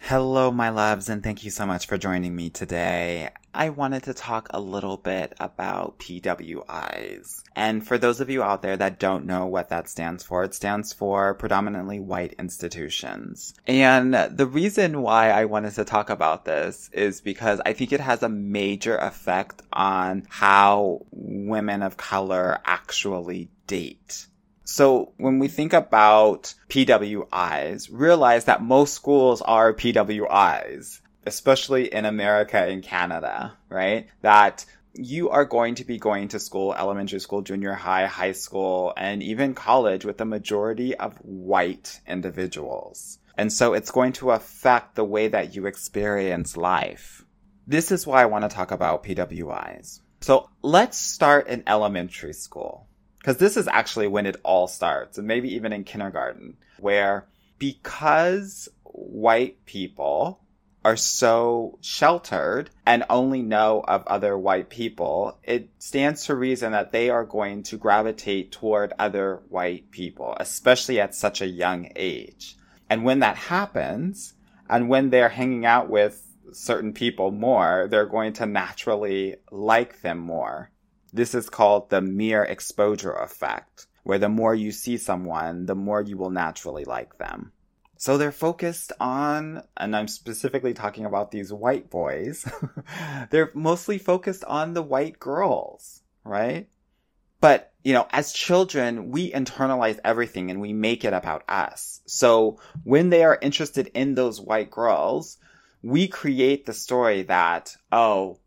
Hello, my loves, and thank you so much for joining me today. I wanted to talk a little bit about PWIs. And for those of you out there that don't know what that stands for, it stands for predominantly white institutions. And the reason why I wanted to talk about this is because I think it has a major effect on how women of color actually date. So when we think about PWIs, realize that most schools are PWIs, especially in America and Canada, right? That you are going to be going to school, elementary school, junior high, high school, and even college with a majority of white individuals. And so it's going to affect the way that you experience life. This is why I want to talk about PWIs. So let's start in elementary school because this is actually when it all starts, and maybe even in kindergarten, where because white people are so sheltered and only know of other white people, it stands to reason that they are going to gravitate toward other white people, especially at such a young age. And when that happens, and when they're hanging out with certain people more, they're going to naturally like them more. This is called the mere exposure effect, where the more you see someone, the more you will naturally like them. So they're focused on, and I'm specifically talking about these white boys, they're mostly focused on the white girls, right? But, you know, as children, we internalize everything and we make it about us. So when they are interested in those white girls, we create the story that, oh,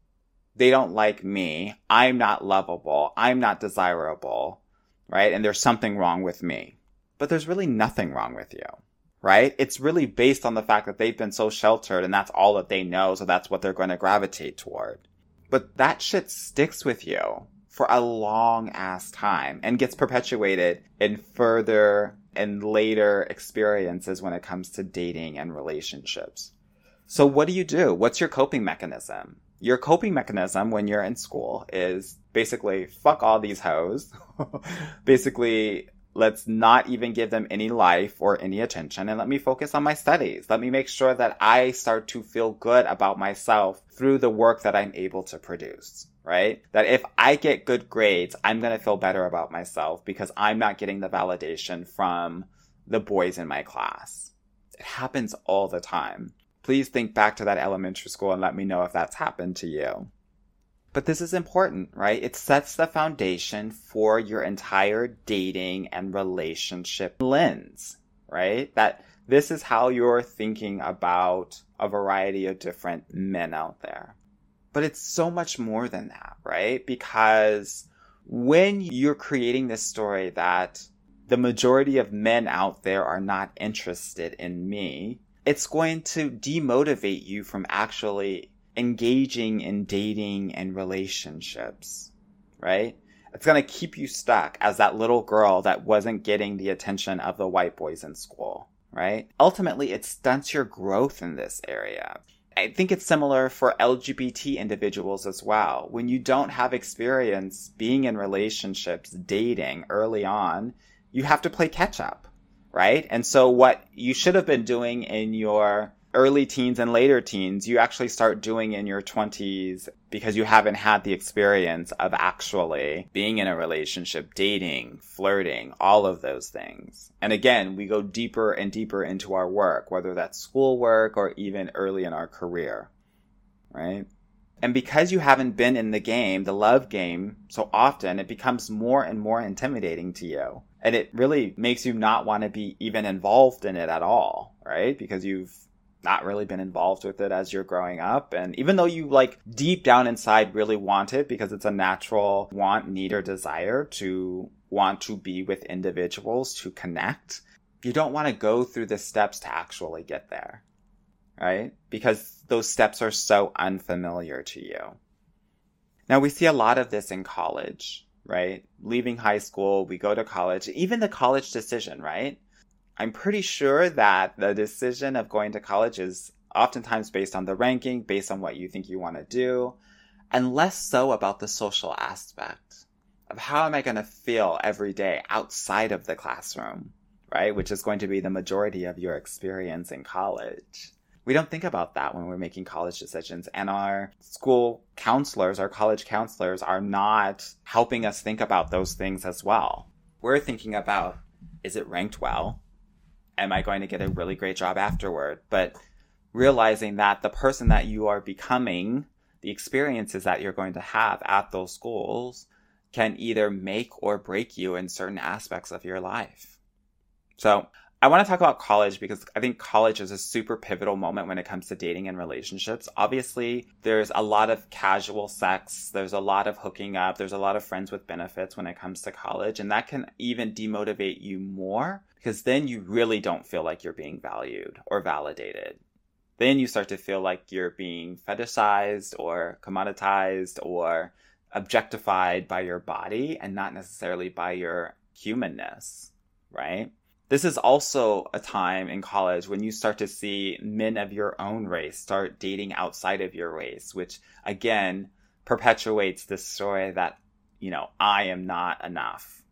they don't like me. I'm not lovable. I'm not desirable, right? And there's something wrong with me. But there's really nothing wrong with you, right? It's really based on the fact that they've been so sheltered and that's all that they know. So that's what they're going to gravitate toward. But that shit sticks with you for a long ass time and gets perpetuated in further and later experiences when it comes to dating and relationships. So what do you do? What's your coping mechanism? your coping mechanism when you're in school is basically fuck all these hoes. basically, let's not even give them any life or any attention and let me focus on my studies. Let me make sure that I start to feel good about myself through the work that I'm able to produce. Right? That if I get good grades, I'm going to feel better about myself because I'm not getting the validation from the boys in my class. It happens all the time please think back to that elementary school and let me know if that's happened to you. But this is important, right? It sets the foundation for your entire dating and relationship lens, right? That this is how you're thinking about a variety of different men out there. But it's so much more than that, right? Because when you're creating this story that the majority of men out there are not interested in me, it's going to demotivate you from actually engaging in dating and relationships, right? It's going to keep you stuck as that little girl that wasn't getting the attention of the white boys in school, right? Ultimately, it stunts your growth in this area. I think it's similar for LGBT individuals as well. When you don't have experience being in relationships, dating early on, you have to play catch up right? And so what you should have been doing in your early teens and later teens, you actually start doing in your 20s because you haven't had the experience of actually being in a relationship, dating, flirting, all of those things. And again, we go deeper and deeper into our work, whether that's schoolwork or even early in our career, right? And because you haven't been in the game, the love game, so often, it becomes more and more intimidating to you. And it really makes you not want to be even involved in it at all, right? Because you've not really been involved with it as you're growing up. And even though you like deep down inside really want it because it's a natural want, need, or desire to want to be with individuals to connect, you don't want to go through the steps to actually get there, right? Because those steps are so unfamiliar to you. Now we see a lot of this in college, right? Leaving high school, we go to college, even the college decision, right? I'm pretty sure that the decision of going to college is oftentimes based on the ranking, based on what you think you want to do, and less so about the social aspect of how am I going to feel every day outside of the classroom, right? Which is going to be the majority of your experience in college. We don't think about that when we're making college decisions, and our school counselors, our college counselors, are not helping us think about those things as well. We're thinking about is it ranked well? Am I going to get a really great job afterward? But realizing that the person that you are becoming, the experiences that you're going to have at those schools, can either make or break you in certain aspects of your life. So I want to talk about college because I think college is a super pivotal moment when it comes to dating and relationships. Obviously, there's a lot of casual sex. There's a lot of hooking up. There's a lot of friends with benefits when it comes to college. And that can even demotivate you more because then you really don't feel like you're being valued or validated. Then you start to feel like you're being fetishized or commoditized or objectified by your body and not necessarily by your humanness, right? This is also a time in college when you start to see men of your own race start dating outside of your race, which again perpetuates this story that, you know, I am not enough.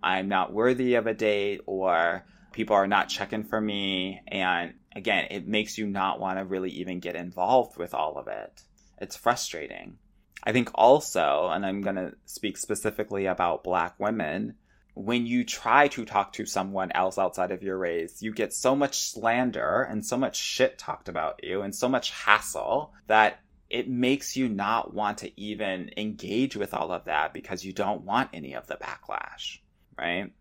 I'm not worthy of a date or people are not checking for me. And again, it makes you not want to really even get involved with all of it. It's frustrating. I think also, and I'm going to speak specifically about black women, when you try to talk to someone else outside of your race, you get so much slander and so much shit talked about you and so much hassle that it makes you not want to even engage with all of that because you don't want any of the backlash, right?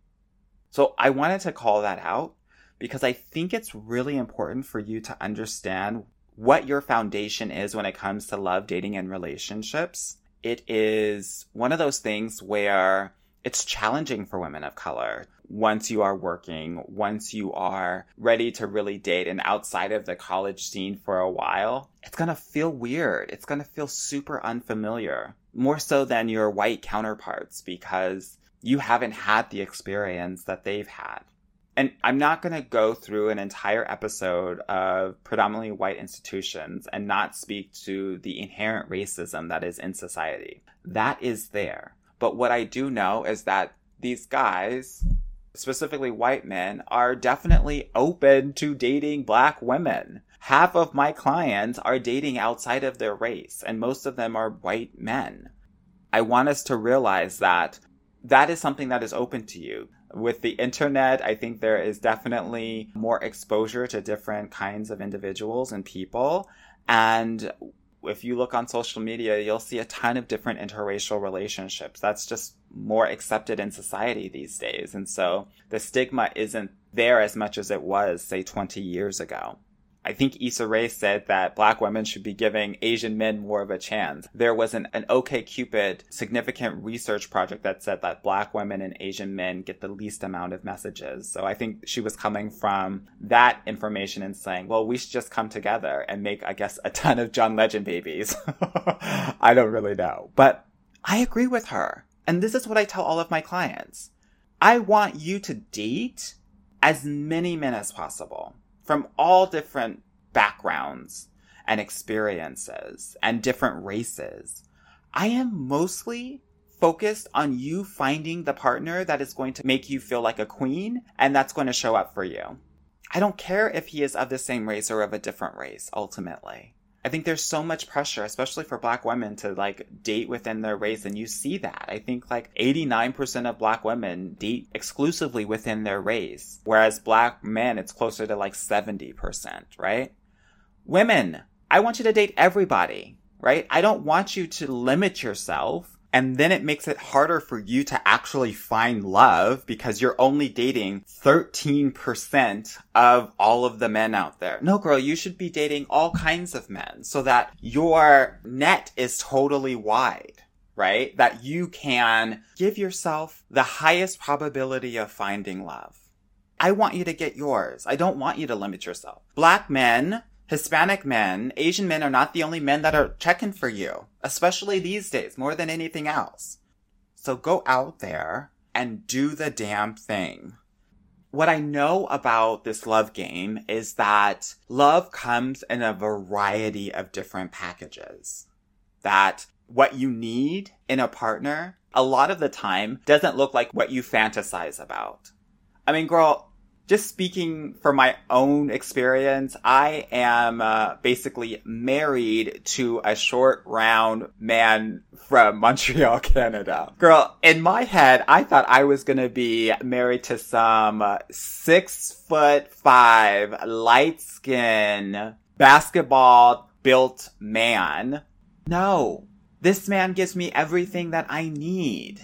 So I wanted to call that out because I think it's really important for you to understand what your foundation is when it comes to love, dating, and relationships. It is one of those things where it's challenging for women of color once you are working, once you are ready to really date and outside of the college scene for a while. It's to feel weird. It's to feel super unfamiliar, more so than your white counterparts because you haven't had the experience that they've had and I'm not going to go through an entire episode of predominantly white institutions and not speak to the inherent racism that is in society. That is there. But what I do know is that these guys, specifically white men, are definitely open to dating black women. Half of my clients are dating outside of their race, and most of them are white men. I want us to realize that that is something that is open to you with the internet, I think there is definitely more exposure to different kinds of individuals and people. And if you look on social media, you'll see a ton of different interracial relationships. That's just more accepted in society these days. And so the stigma isn't there as much as it was, say, 20 years ago. I think Issa Rae said that black women should be giving Asian men more of a chance. There was an, an OKCupid significant research project that said that black women and Asian men get the least amount of messages. So I think she was coming from that information and saying, well, we should just come together and make, I guess, a ton of John Legend babies. I don't really know, but I agree with her. And this is what I tell all of my clients. I want you to date as many men as possible from all different backgrounds and experiences and different races. I am mostly focused on you finding the partner that is going to make you feel like a queen and that's going to show up for you. I don't care if he is of the same race or of a different race, ultimately. I think there's so much pressure, especially for black women to like date within their race. And you see that. I think like 89% of black women date exclusively within their race. Whereas black men, it's closer to like 70%, right? Women, I want you to date everybody, right? I don't want you to limit yourself and then it makes it harder for you to actually find love because you're only dating 13% of all of the men out there. No, girl, you should be dating all kinds of men so that your net is totally wide, right? That you can give yourself the highest probability of finding love. I want you to get yours. I don't want you to limit yourself. Black men, Hispanic men, Asian men are not the only men that are checking for you, especially these days, more than anything else. So go out there and do the damn thing. What I know about this love game is that love comes in a variety of different packages. That what you need in a partner a lot of the time doesn't look like what you fantasize about. I mean, girl, just speaking from my own experience, I am uh, basically married to a short, round man from Montreal, Canada. Girl, in my head, I thought I was gonna be married to some six foot five, light skin, basketball built man. No, this man gives me everything that I need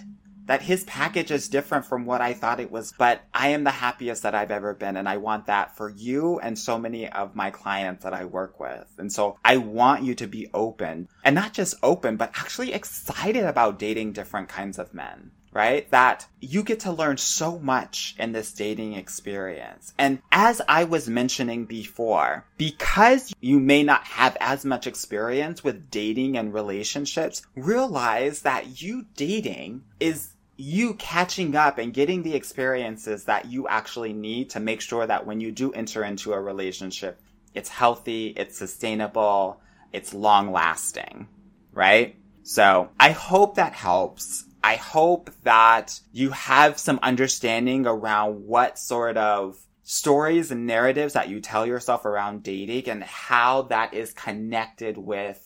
that his package is different from what I thought it was, but I am the happiest that I've ever been. And I want that for you and so many of my clients that I work with. And so I want you to be open and not just open, but actually excited about dating different kinds of men right? That you get to learn so much in this dating experience. And as I was mentioning before, because you may not have as much experience with dating and relationships, realize that you dating is you catching up and getting the experiences that you actually need to make sure that when you do enter into a relationship, it's healthy, it's sustainable, it's long lasting, right? So I hope that helps. I hope that you have some understanding around what sort of stories and narratives that you tell yourself around dating and how that is connected with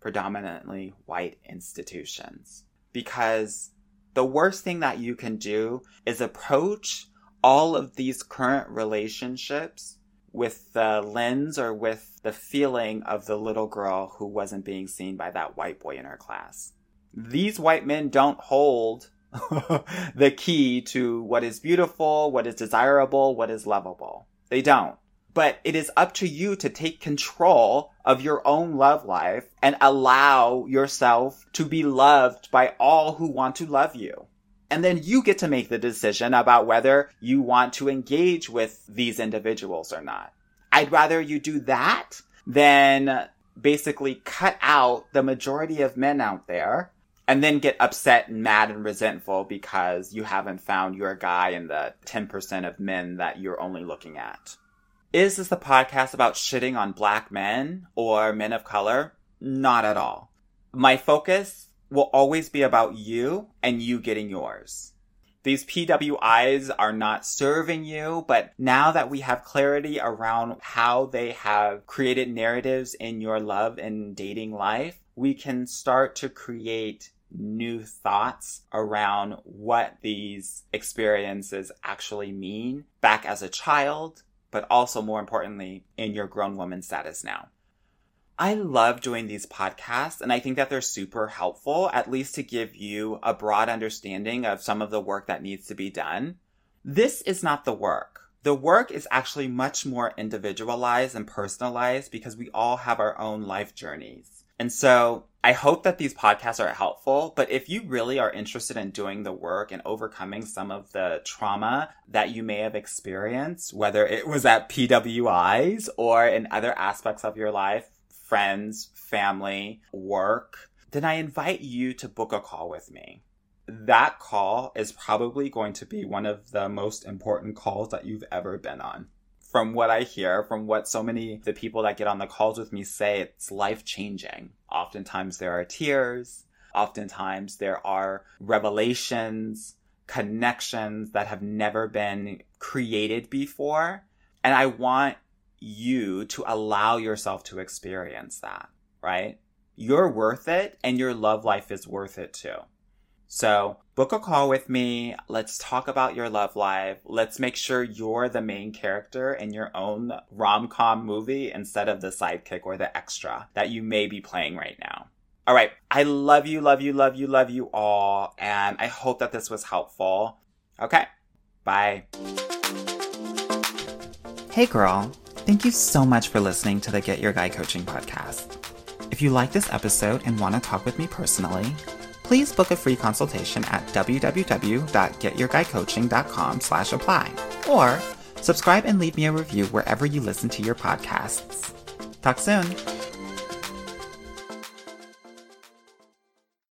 predominantly white institutions. Because the worst thing that you can do is approach all of these current relationships with the lens or with the feeling of the little girl who wasn't being seen by that white boy in her class. These white men don't hold the key to what is beautiful, what is desirable, what is lovable. They don't. But it is up to you to take control of your own love life and allow yourself to be loved by all who want to love you. And then you get to make the decision about whether you want to engage with these individuals or not. I'd rather you do that than basically cut out the majority of men out there and then get upset and mad and resentful because you haven't found your guy in the 10% of men that you're only looking at. Is this a podcast about shitting on black men or men of color? Not at all. My focus will always be about you and you getting yours. These PWIs are not serving you, but now that we have clarity around how they have created narratives in your love and dating life, we can start to create new thoughts around what these experiences actually mean back as a child but also more importantly, in your grown woman status now. I love doing these podcasts and I think that they're super helpful, at least to give you a broad understanding of some of the work that needs to be done. This is not the work. The work is actually much more individualized and personalized because we all have our own life journeys. And so I hope that these podcasts are helpful, but if you really are interested in doing the work and overcoming some of the trauma that you may have experienced, whether it was at PWIs or in other aspects of your life, friends, family, work, then I invite you to book a call with me. That call is probably going to be one of the most important calls that you've ever been on from what I hear, from what so many of the people that get on the calls with me say, it's life changing. Oftentimes there are tears. Oftentimes there are revelations, connections that have never been created before. And I want you to allow yourself to experience that, right? You're worth it and your love life is worth it too. So book a call with me. Let's talk about your love life. Let's make sure you're the main character in your own rom com movie instead of the sidekick or the extra that you may be playing right now. All right. I love you, love you, love you, love you all. And I hope that this was helpful. Okay. Bye. Hey, girl. Thank you so much for listening to the Get Your Guy Coaching podcast. If you like this episode and want to talk with me personally, please book a free consultation at www.getyourguycoaching.com slash apply or Subscribe and leave me a review wherever you listen to your podcasts. Talk soon.